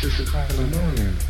just the I am.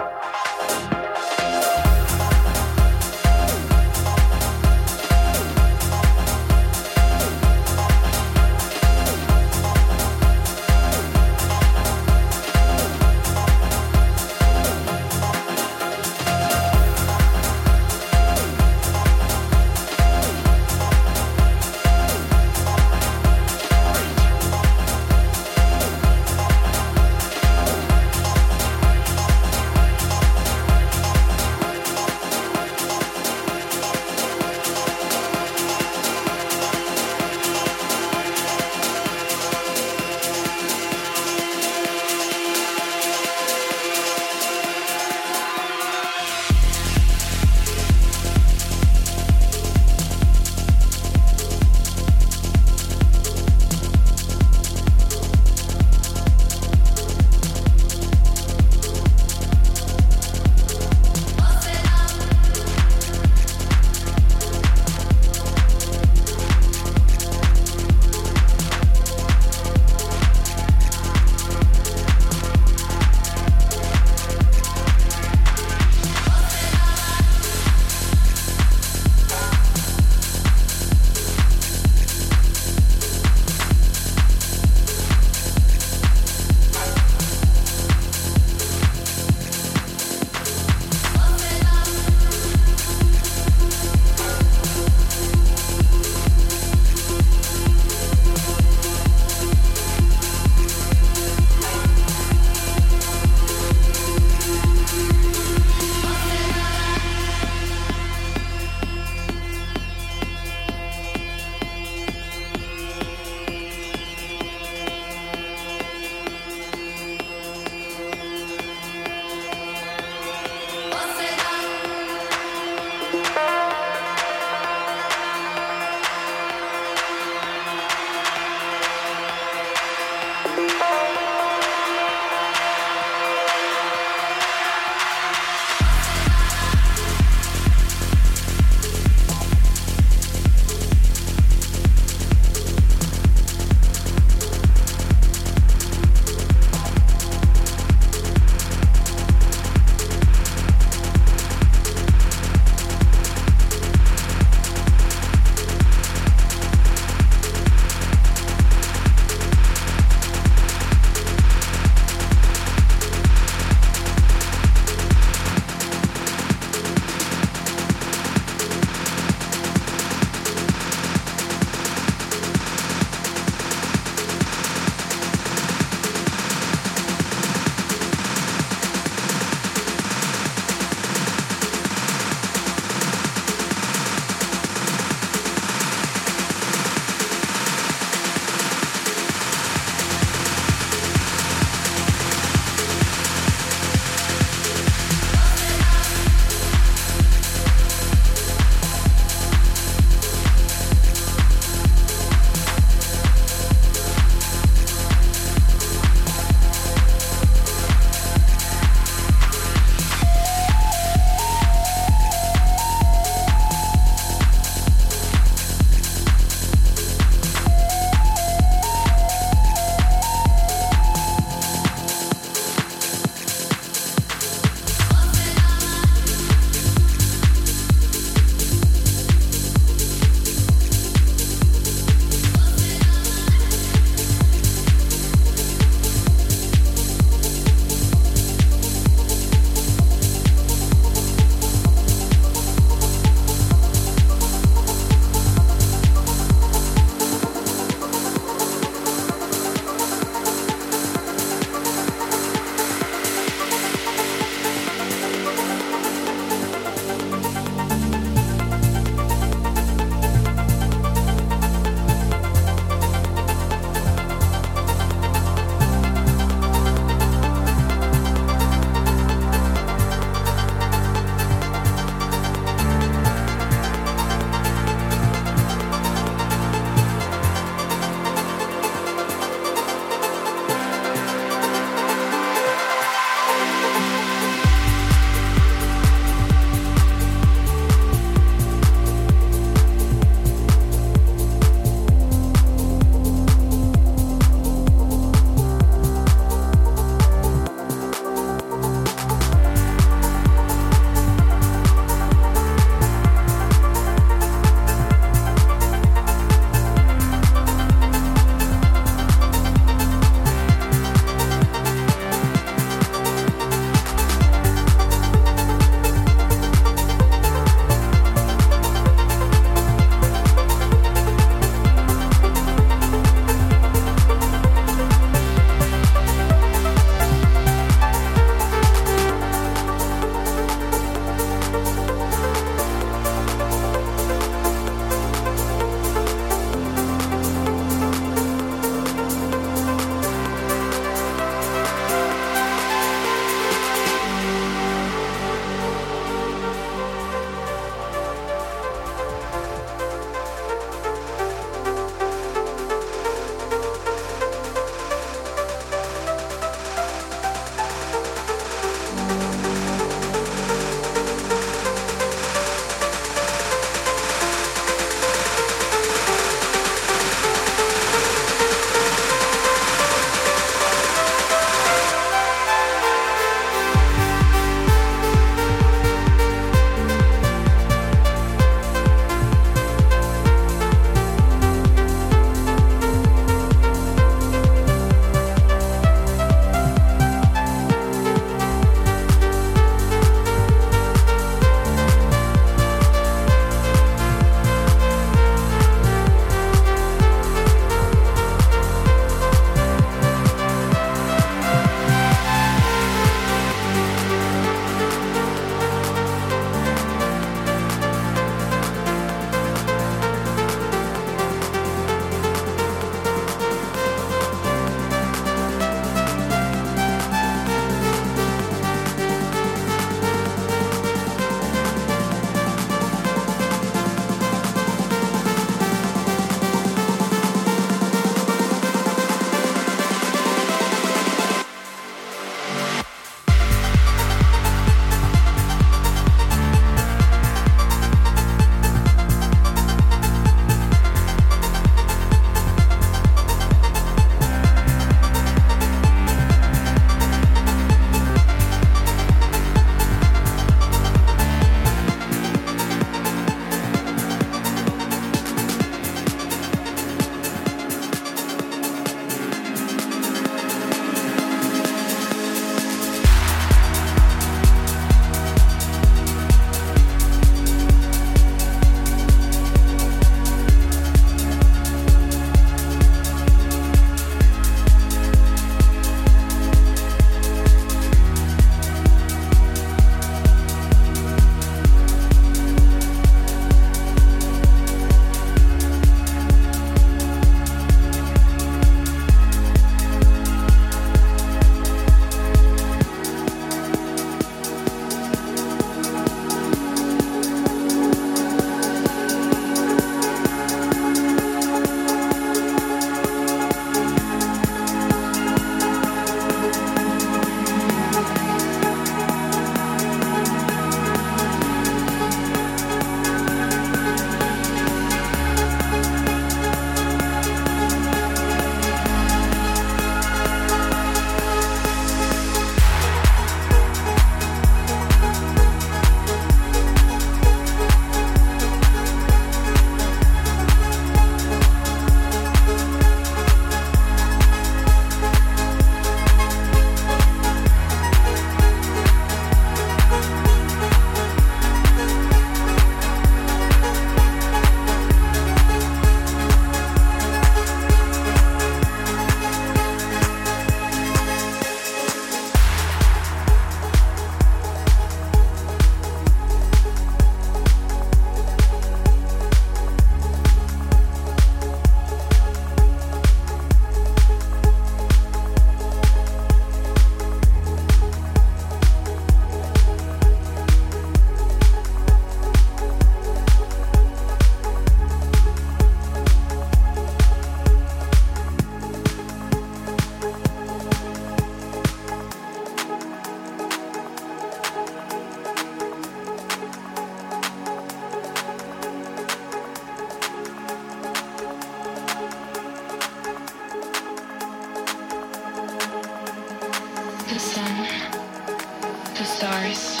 The stars,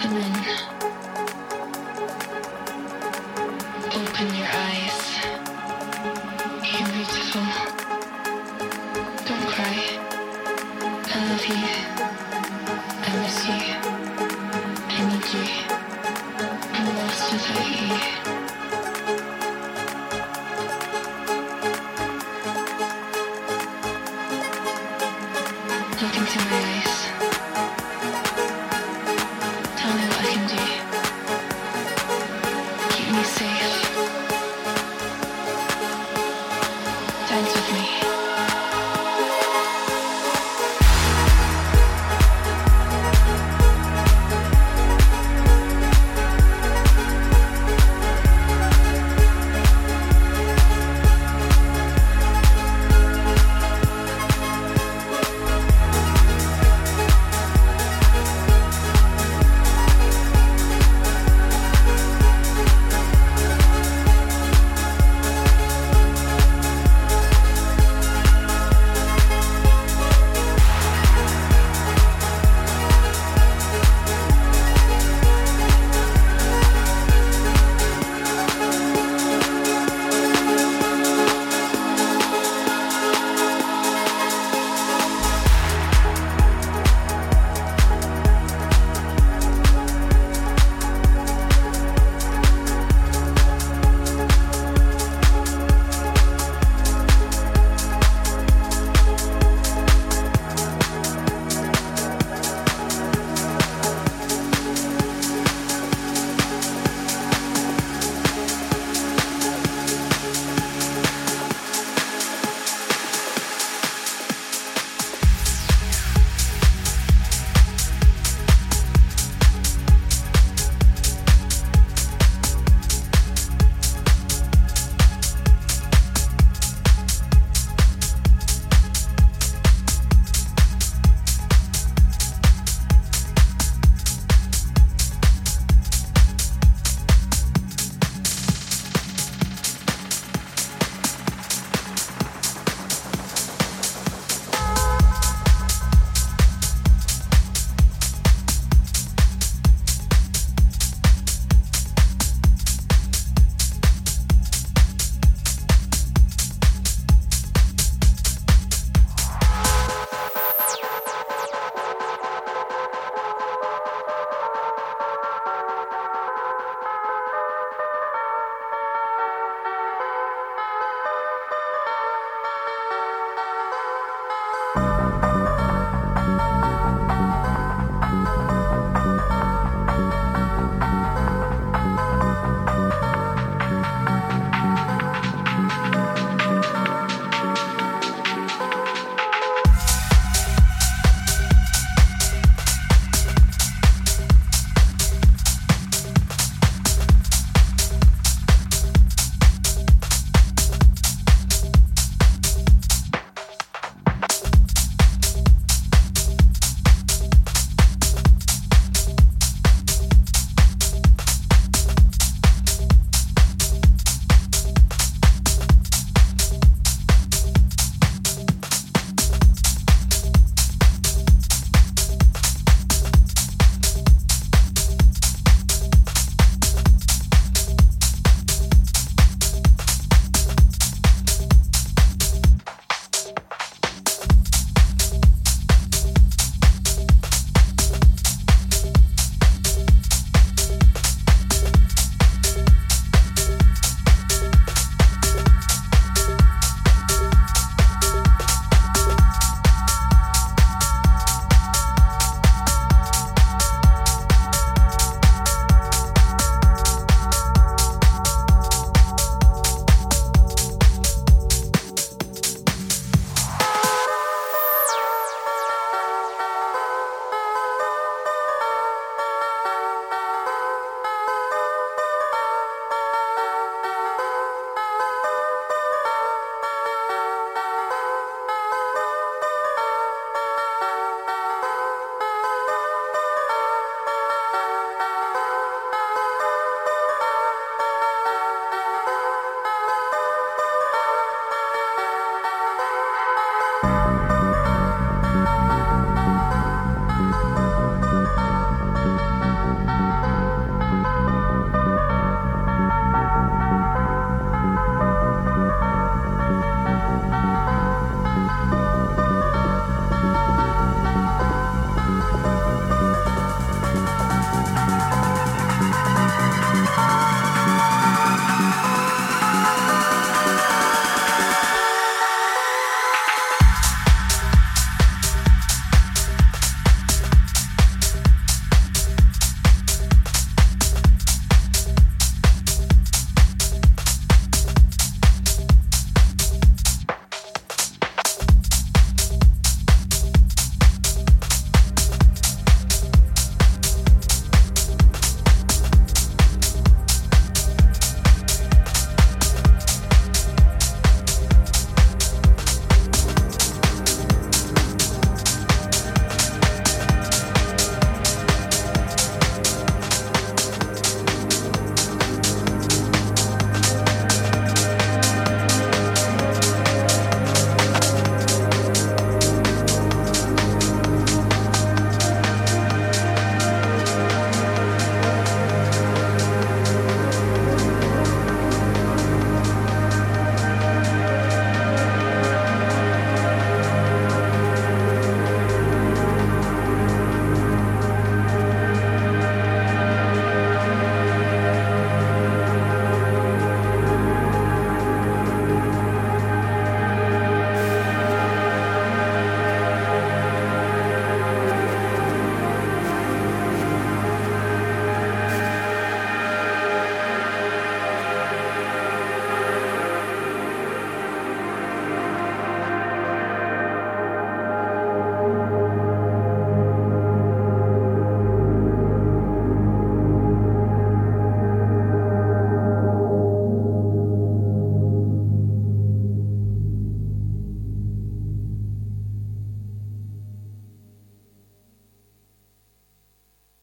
the moon.